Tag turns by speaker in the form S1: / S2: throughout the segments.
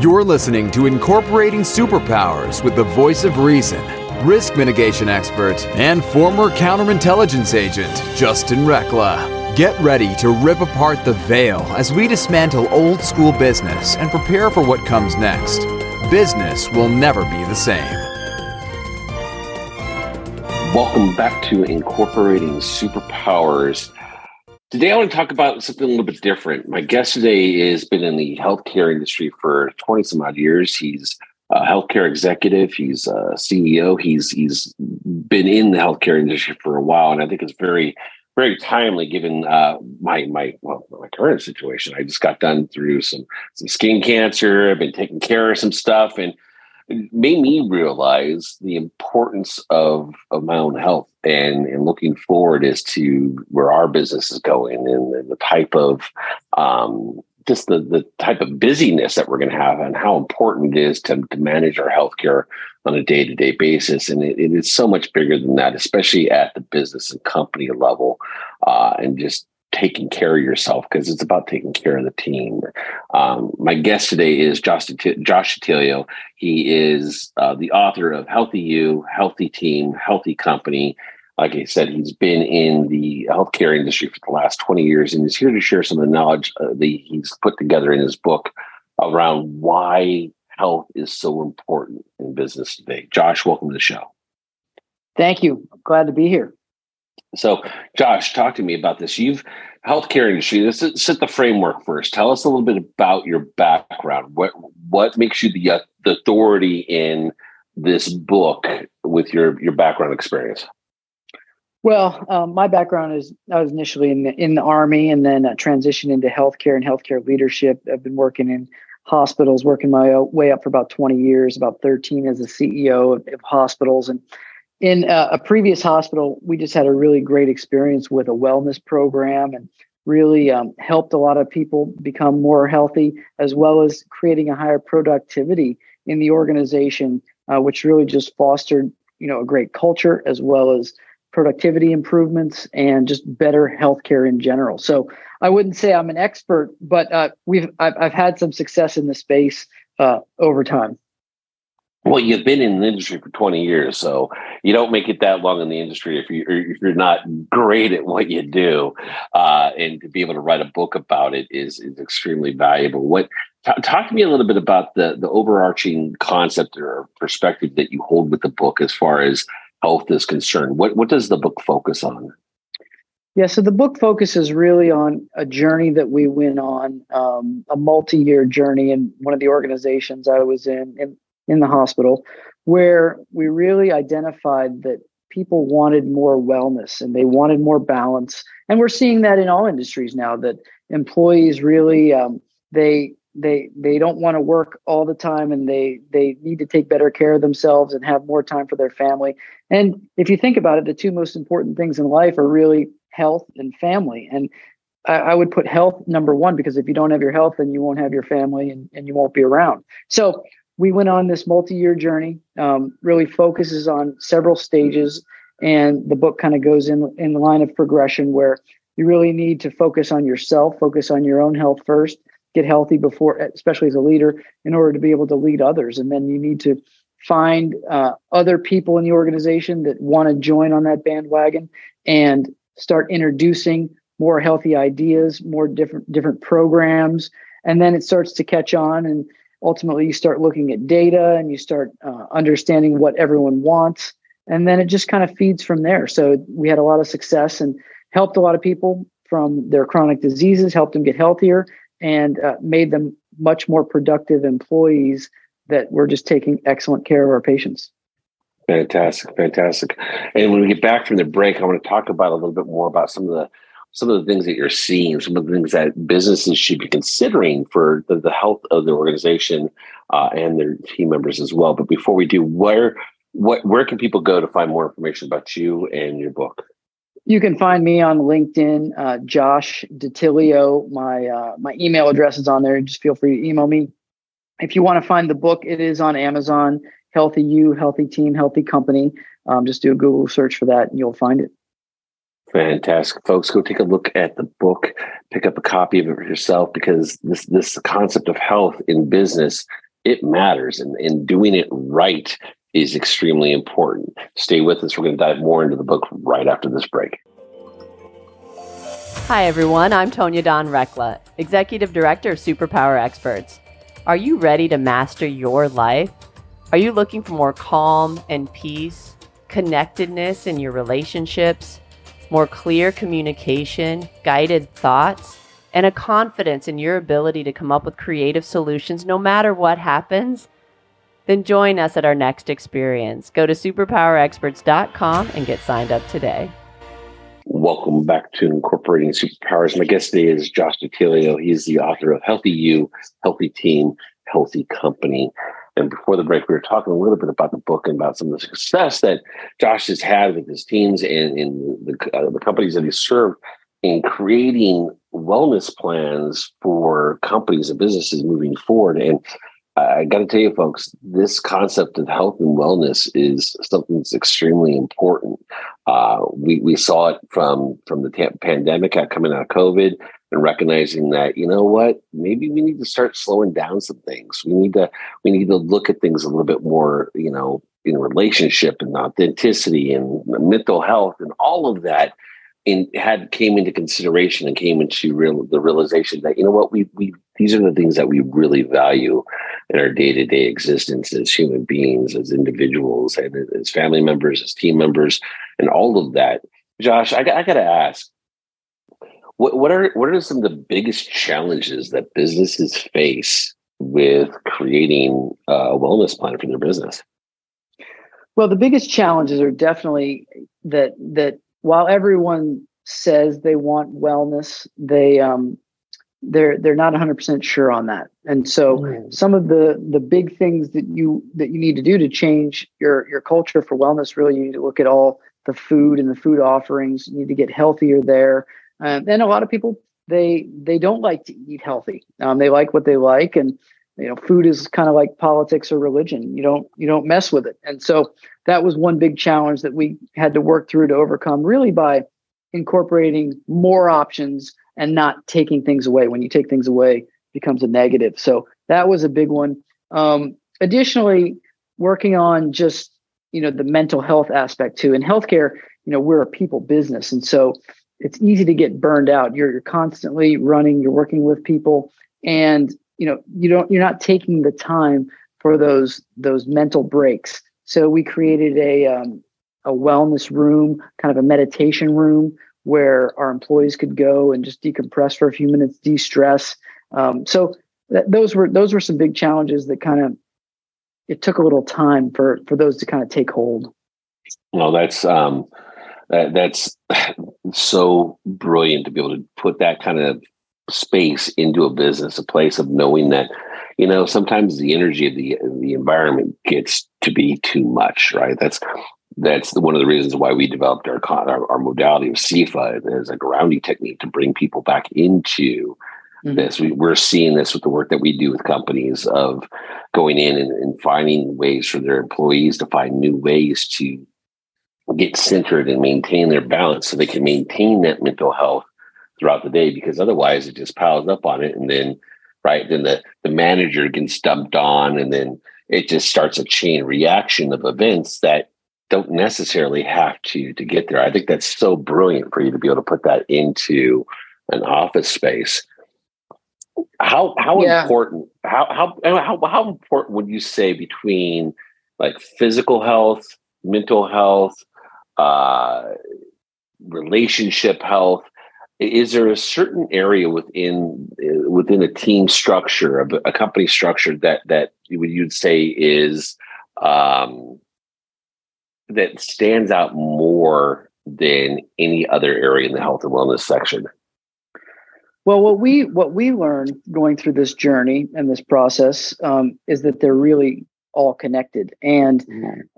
S1: You're listening to Incorporating Superpowers with the voice of reason, risk mitigation expert, and former counterintelligence agent, Justin Recla. Get ready to rip apart the veil as we dismantle old school business and prepare for what comes next. Business will never be the same.
S2: Welcome back to Incorporating Superpowers. Today, I want to talk about something a little bit different. My guest today has been in the healthcare industry for 20 some odd years. He's a healthcare executive, he's a CEO, he's he's been in the healthcare industry for a while, and I think it's very very timely given uh, my my well my current situation. I just got done through some some skin cancer. I've been taking care of some stuff, and made me realize the importance of, of my own health and, and looking forward as to where our business is going and the, type of um, just the, the type of busyness that we're going to have and how important it is to, to manage our healthcare on a day-to-day basis. And it, it is so much bigger than that especially at the business and company level uh, and just taking care of yourself because it's about taking care of the team. Um, my guest today is Josh, Josh. He is uh, the author of Healthy You, Healthy Team, Healthy Company. Like I said, he's been in the healthcare industry for the last 20 years and is here to share some of the knowledge uh, that he's put together in his book around why health is so important in business today. Josh, welcome to the show.
S3: Thank you. I'm glad to be here.
S2: So, Josh, talk to me about this. You've healthcare industry. Let's set the framework first. Tell us a little bit about your background. What what makes you the, uh, the authority in this book with your your background experience?
S3: Well, um, my background is I was initially in the in the army and then uh, transitioned into healthcare and healthcare leadership. I've been working in hospitals, working my way up for about 20 years, about 13 as a CEO of, of hospitals and in a, a previous hospital, we just had a really great experience with a wellness program and really um, helped a lot of people become more healthy, as well as creating a higher productivity in the organization, uh, which really just fostered, you know, a great culture as well as productivity improvements and just better healthcare in general. So I wouldn't say I'm an expert, but uh, we've I've, I've, had some success in the space uh, over time.
S2: Well, you've been in the industry for 20 years, so you don't make it that long in the industry if, you, if you're not great at what you do. Uh, and to be able to write a book about it is, is extremely valuable. What t- Talk to me a little bit about the, the overarching concept or perspective that you hold with the book as far as health is concerned. What, what does the book focus on?
S3: Yeah, so the book focuses really on a journey that we went on, um, a multi-year journey in one of the organizations I was in, in in the hospital where we really identified that people wanted more wellness and they wanted more balance. And we're seeing that in all industries now that employees really um, they they they don't want to work all the time and they they need to take better care of themselves and have more time for their family. And if you think about it the two most important things in life are really health and family. And I, I would put health number one because if you don't have your health then you won't have your family and, and you won't be around. So we went on this multi-year journey um, really focuses on several stages. And the book kind of goes in in the line of progression where you really need to focus on yourself focus on your own health first get healthy before especially as a leader in order to be able to lead others. And then you need to find uh, other people in the organization that want to join on that bandwagon and start introducing more healthy ideas more different different programs. And then it starts to catch on and ultimately you start looking at data and you start uh, understanding what everyone wants and then it just kind of feeds from there. So we had a lot of success and helped a lot of people from their chronic diseases helped them get healthier and uh, made them much more productive employees that were just taking excellent care of our patients.
S2: Fantastic fantastic. And when we get back from the break i want to talk about a little bit more about some of the some of the things that you're seeing, some of the things that businesses should be considering for the, the health of their organization uh, and their team members as well. But before we do, where what where can people go to find more information about you and your book?
S3: You can find me on LinkedIn, uh, Josh DeTillio. My uh, my email address is on there. Just feel free to email me. If you want to find the book, it is on Amazon. Healthy You, Healthy Team, Healthy Company. Um, just do a Google search for that, and you'll find it.
S2: Fantastic, folks! Go take a look at the book. Pick up a copy of it for yourself because this this concept of health in business it matters. And, and doing it right is extremely important. Stay with us. We're going to dive more into the book right after this break.
S4: Hi, everyone. I'm Tonya Dawn Recla, Executive Director of Superpower Experts. Are you ready to master your life? Are you looking for more calm and peace, connectedness in your relationships, more clear communication, guided thoughts, and a confidence in your ability to come up with creative solutions no matter what happens? Then join us at our next experience. Go to superpowerexperts.com and get signed up today.
S2: Welcome back to Incorporating Superpowers. My guest today is Josh DeTillio. He's the author of Healthy You, Healthy Team, Healthy Company. And before the break, we were talking a little bit about the book and about some of the success that Josh has had with his teams and in the, uh, the companies that he served in creating wellness plans for companies and businesses moving forward. And I got to tell you, folks, this concept of health and wellness is something that's extremely important. Uh, we we saw it from from the t- pandemic coming out of COVID, and recognizing that you know what, maybe we need to start slowing down some things. We need to we need to look at things a little bit more, you know, in relationship and authenticity and mental health and all of that in, had came into consideration and came into real the realization that you know what? We we these are the things that we really value in our day-to-day existence as human beings as individuals and as family members as team members and all of that. Josh i, I gotta ask what, what are what are some of the biggest challenges that businesses face with creating a wellness plan for their business
S3: well the biggest challenges are definitely that that while everyone says they want wellness, they um, they're they're not 100% sure on that. And so mm. some of the the big things that you that you need to do to change your your culture for wellness really you need to look at all the food and the food offerings. You need to get healthier there. Um, and a lot of people they they don't like to eat healthy. Um, they like what they like and you know food is kind of like politics or religion. You don't you don't mess with it. And so that was one big challenge that we had to work through to overcome really by incorporating more options and not taking things away. When you take things away becomes a negative. So that was a big one. Um, additionally working on just you know the mental health aspect too. In healthcare you know we're a people business. And so it's easy to get burned out. You're, you're constantly running you're working with people and you know you don't you're not taking the time for those those mental breaks. So we created a um, a wellness room kind of a meditation room where our employees could go and just decompress for a few minutes de-stress. Um, so th- those were those were some big challenges that kind of it took a little time for for those to kind of take hold.
S2: Well that's um that, that's so brilliant to be able to put that kind of space into a business, a place of knowing that, you know, sometimes the energy of the the environment gets to be too much, right? That's that's one of the reasons why we developed our our, our modality of SIFA as a grounding technique to bring people back into mm-hmm. this. We, we're seeing this with the work that we do with companies of going in and, and finding ways for their employees to find new ways to get centered and maintain their balance so they can maintain that mental health throughout the day because otherwise it just piles up on it and then right then the the manager gets dumped on and then it just starts a chain reaction of events that don't necessarily have to to get there i think that's so brilliant for you to be able to put that into an office space how how yeah. important how how how how important would you say between like physical health mental health uh relationship health. Is there a certain area within within a team structure of a company structure that that you'd say is um, that stands out more than any other area in the health and wellness section?
S3: Well what we what we learned going through this journey and this process um, is that they're really all connected. And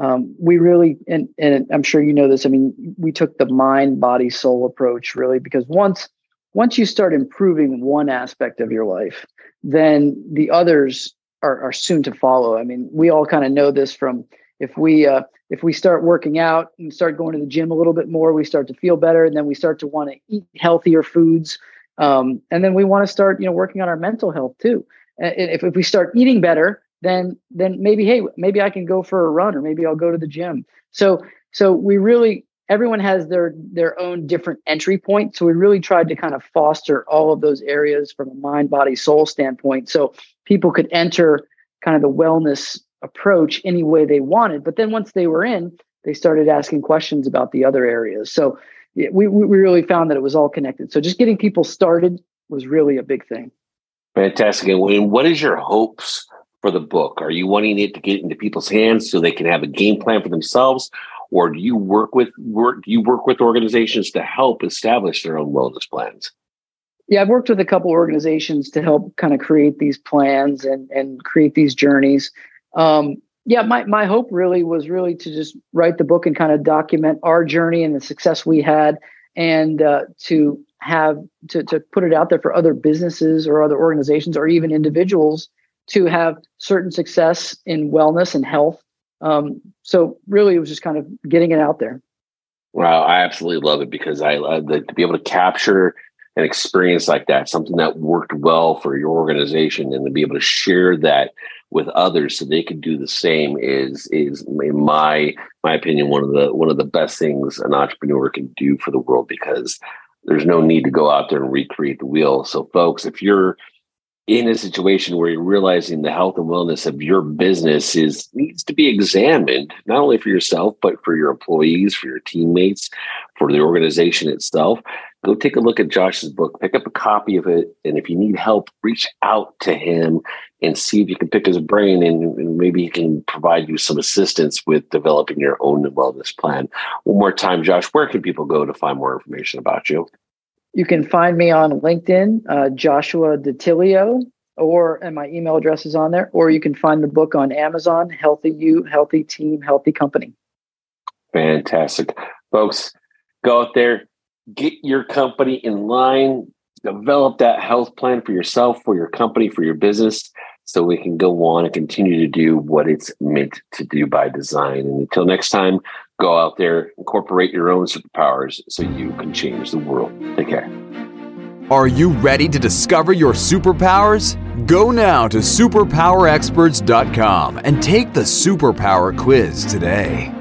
S3: um, we really, and, and I'm sure you know this. I mean, we took the mind, body, soul approach really because once once you start improving one aspect of your life, then the others are, are soon to follow. I mean, we all kind of know this from if we uh, if we start working out and start going to the gym a little bit more, we start to feel better, and then we start to want to eat healthier foods, um, and then we want to start you know working on our mental health too. And if, if we start eating better, then then maybe hey maybe i can go for a run or maybe i'll go to the gym. So so we really everyone has their their own different entry point so we really tried to kind of foster all of those areas from a mind body soul standpoint so people could enter kind of the wellness approach any way they wanted. But then once they were in they started asking questions about the other areas. So we, we really found that it was all connected. So just getting people started was really a big thing.
S2: Fantastic. And what is your hopes for the book? Are you wanting it to get into people's hands so they can have a game plan for themselves, or do you work with work? Do you work with organizations to help establish their own wellness plans?
S3: Yeah, I've worked with a couple organizations to help kind of create these plans and and create these journeys. Um, yeah, my my hope really was really to just write the book and kind of document our journey and the success we had, and uh, to have to to put it out there for other businesses or other organizations or even individuals to have certain success in wellness and health. Um, so really, it was just kind of getting it out there.
S2: Wow, I absolutely love it because I love the, to be able to capture an experience like that, something that worked well for your organization, and to be able to share that with others so they can do the same is is in my my opinion one of the one of the best things an entrepreneur can do for the world because there's no need to go out there and recreate the wheel. So, folks, if you're in a situation where you're realizing the health and wellness of your business is needs to be examined not only for yourself but for your employees for your teammates for the organization itself. Go take a look at josh's book pick up a copy of it and if you need help reach out to him and see if you can pick his brain and, and maybe he can provide you some assistance with developing your own wellness plan. One more time josh where can people go to find more information about you
S3: you can find me on LinkedIn, uh, Joshua DeTillio, or and my email address is on there, or you can find the book on Amazon, Healthy You, Healthy Team, Healthy Company.
S2: Fantastic. Folks, go out there, get your company in line, develop that health plan for yourself, for your company, for your business, so we can go on and continue to do what it's meant to do by design. And until next time, go out there, incorporate your own superpowers so you can change the world. Take care.
S1: Are you ready to discover your superpowers? Go now to superpowerexperts.com and take the superpower quiz today.